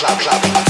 clap, clap.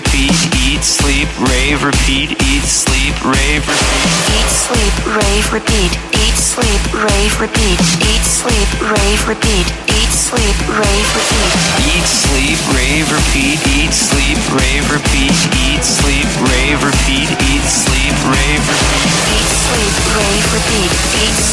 repeat. eat, sleep, rave, repeat.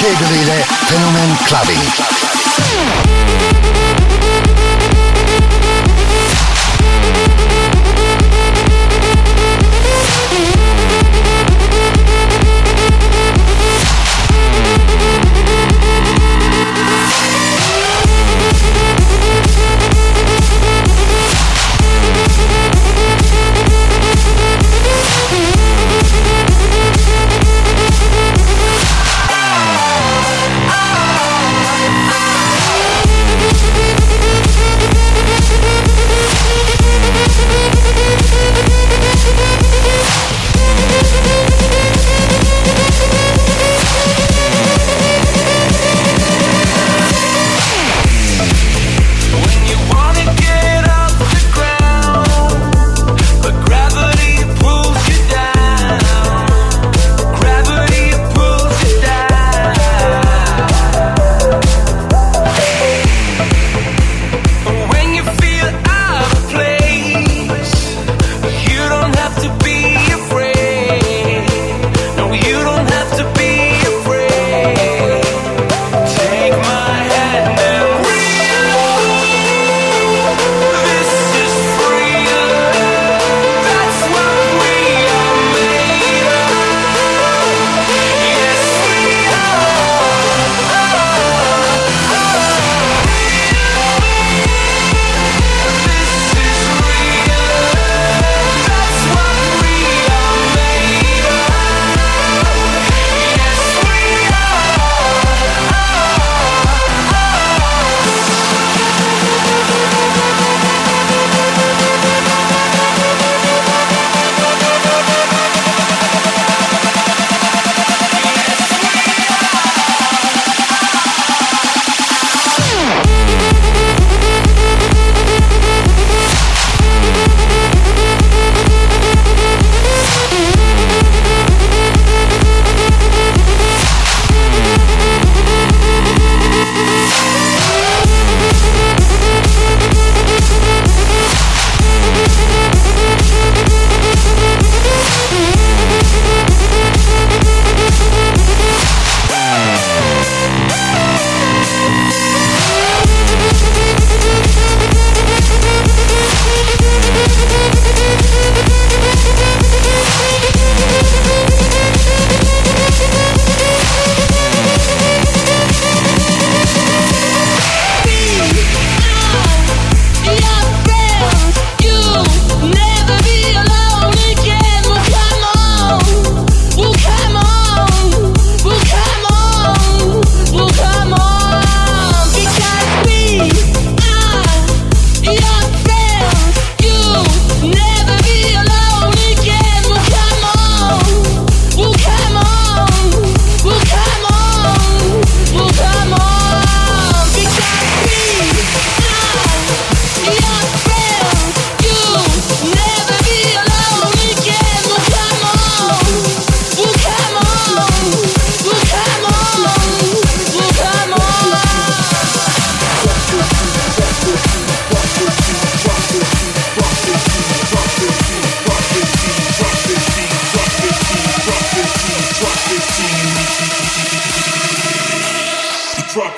DJ Kegel ile Fenomen Clubbing.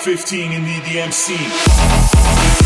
15 in the DMC.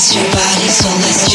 Jack.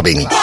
saben.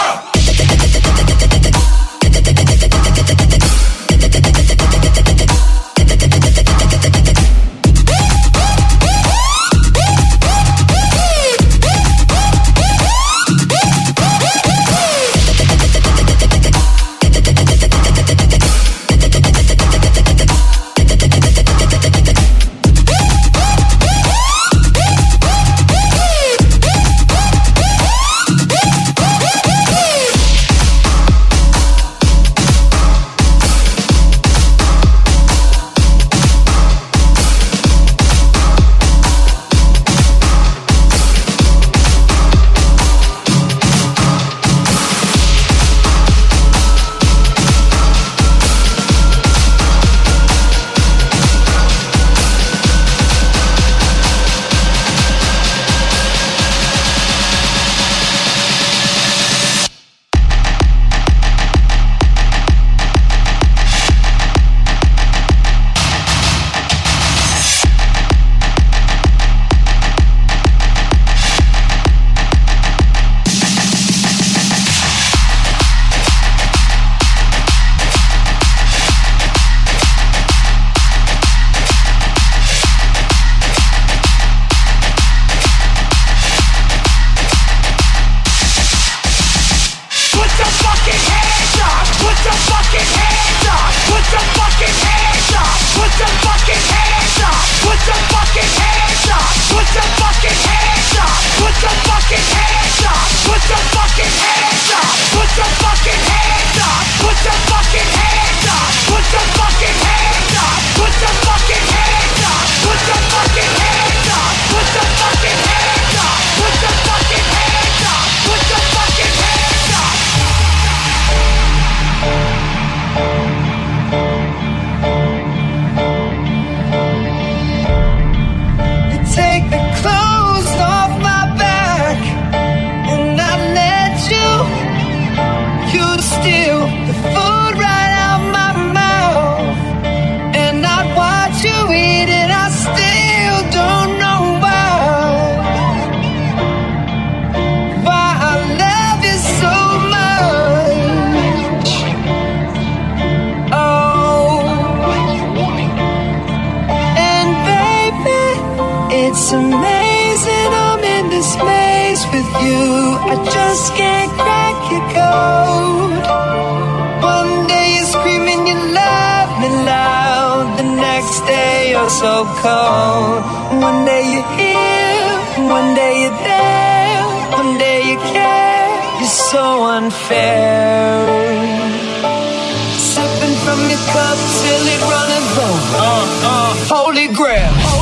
from the up till it runneth over. Uh, uh. Holy grail.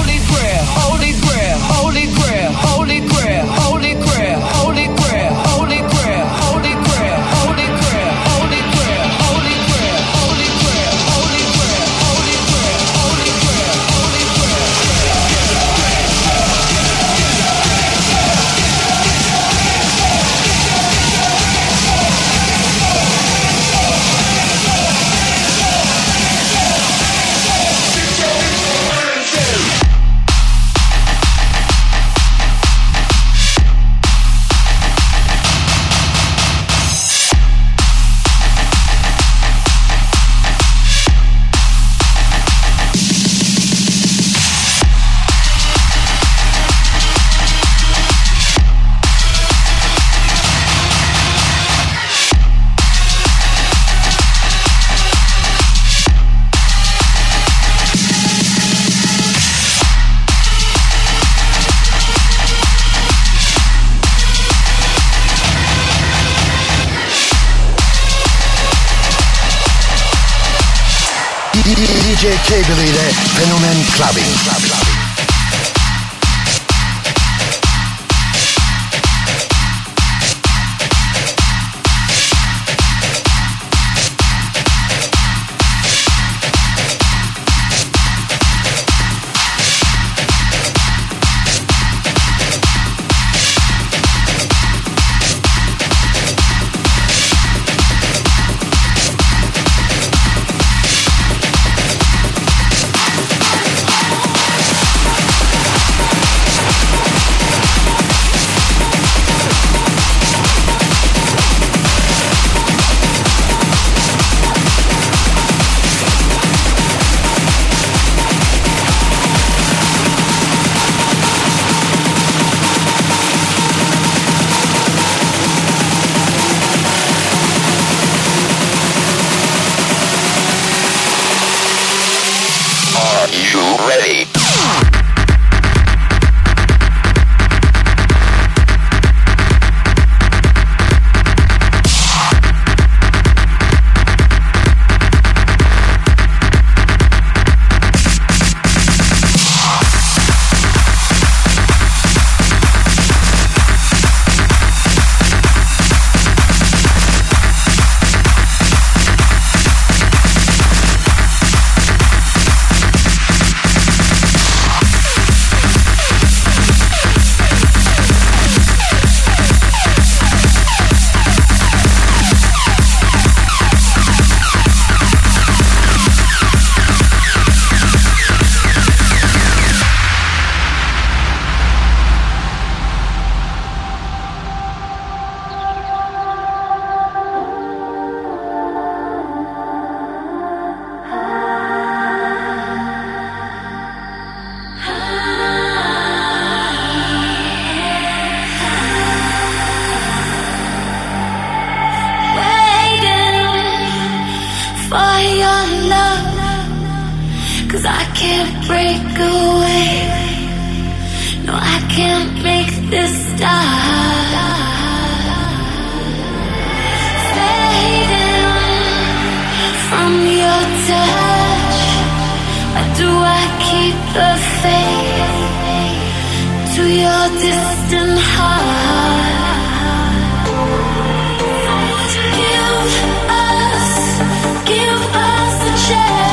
Touch. Why do I keep the faith to your distant heart? Give us, give us a chance.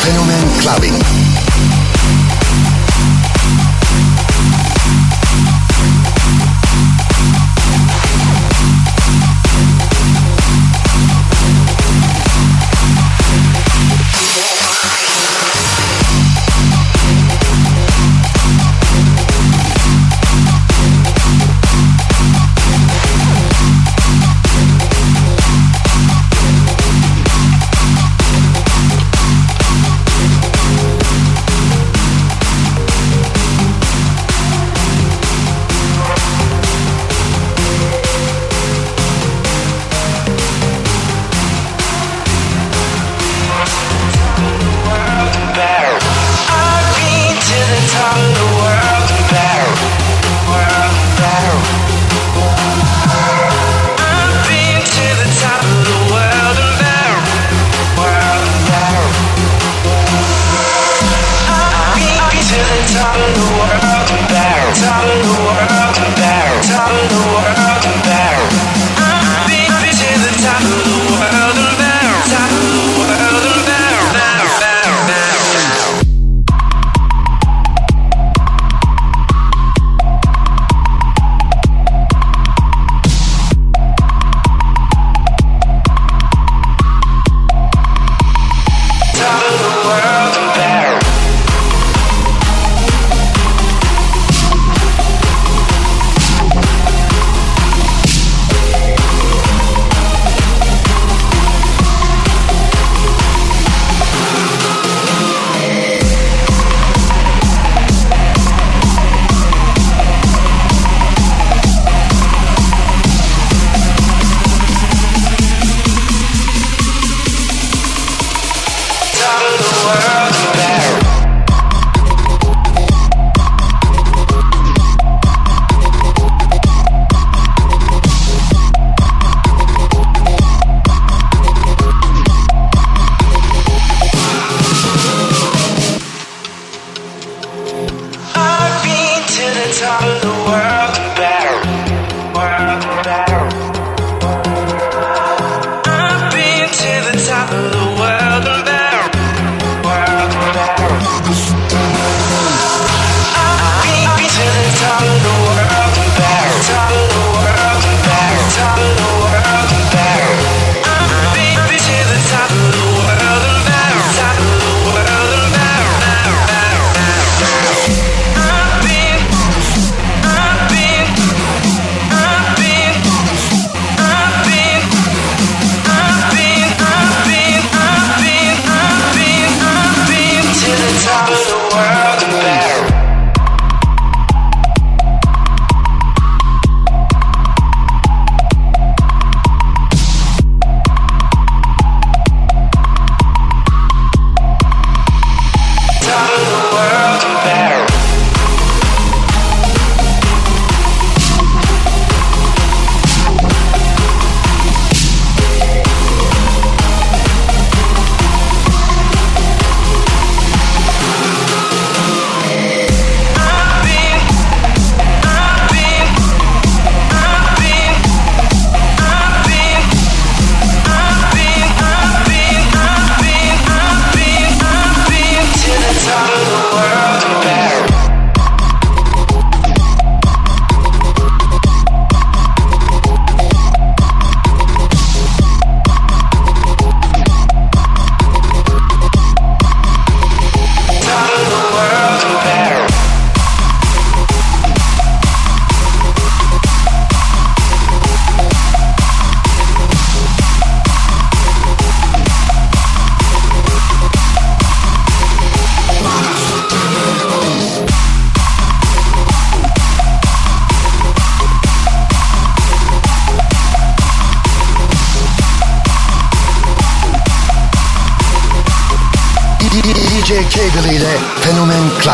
Fenomen Clubbing.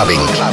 saben.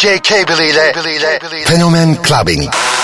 DJ K. Believe Fenomen Clubbing.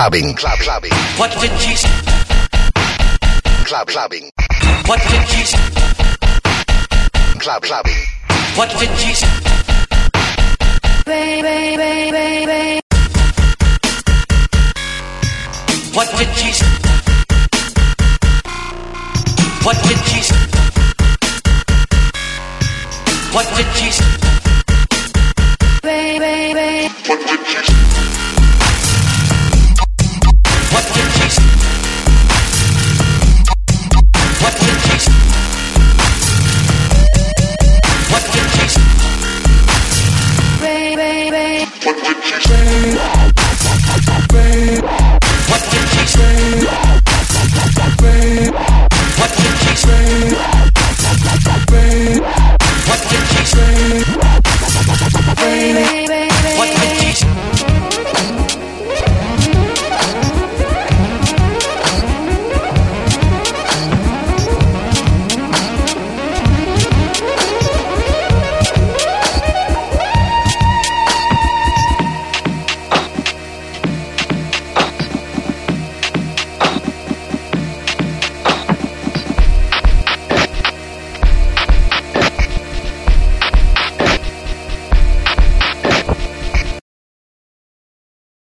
clubbing. Club, clubbing. What did she say? Club, clubbing. What did she say? Club, clubbing. What did she say? Baby, baby, baby. What did she say? What did she say? What did she say? Baby, baby. What did she say? baby.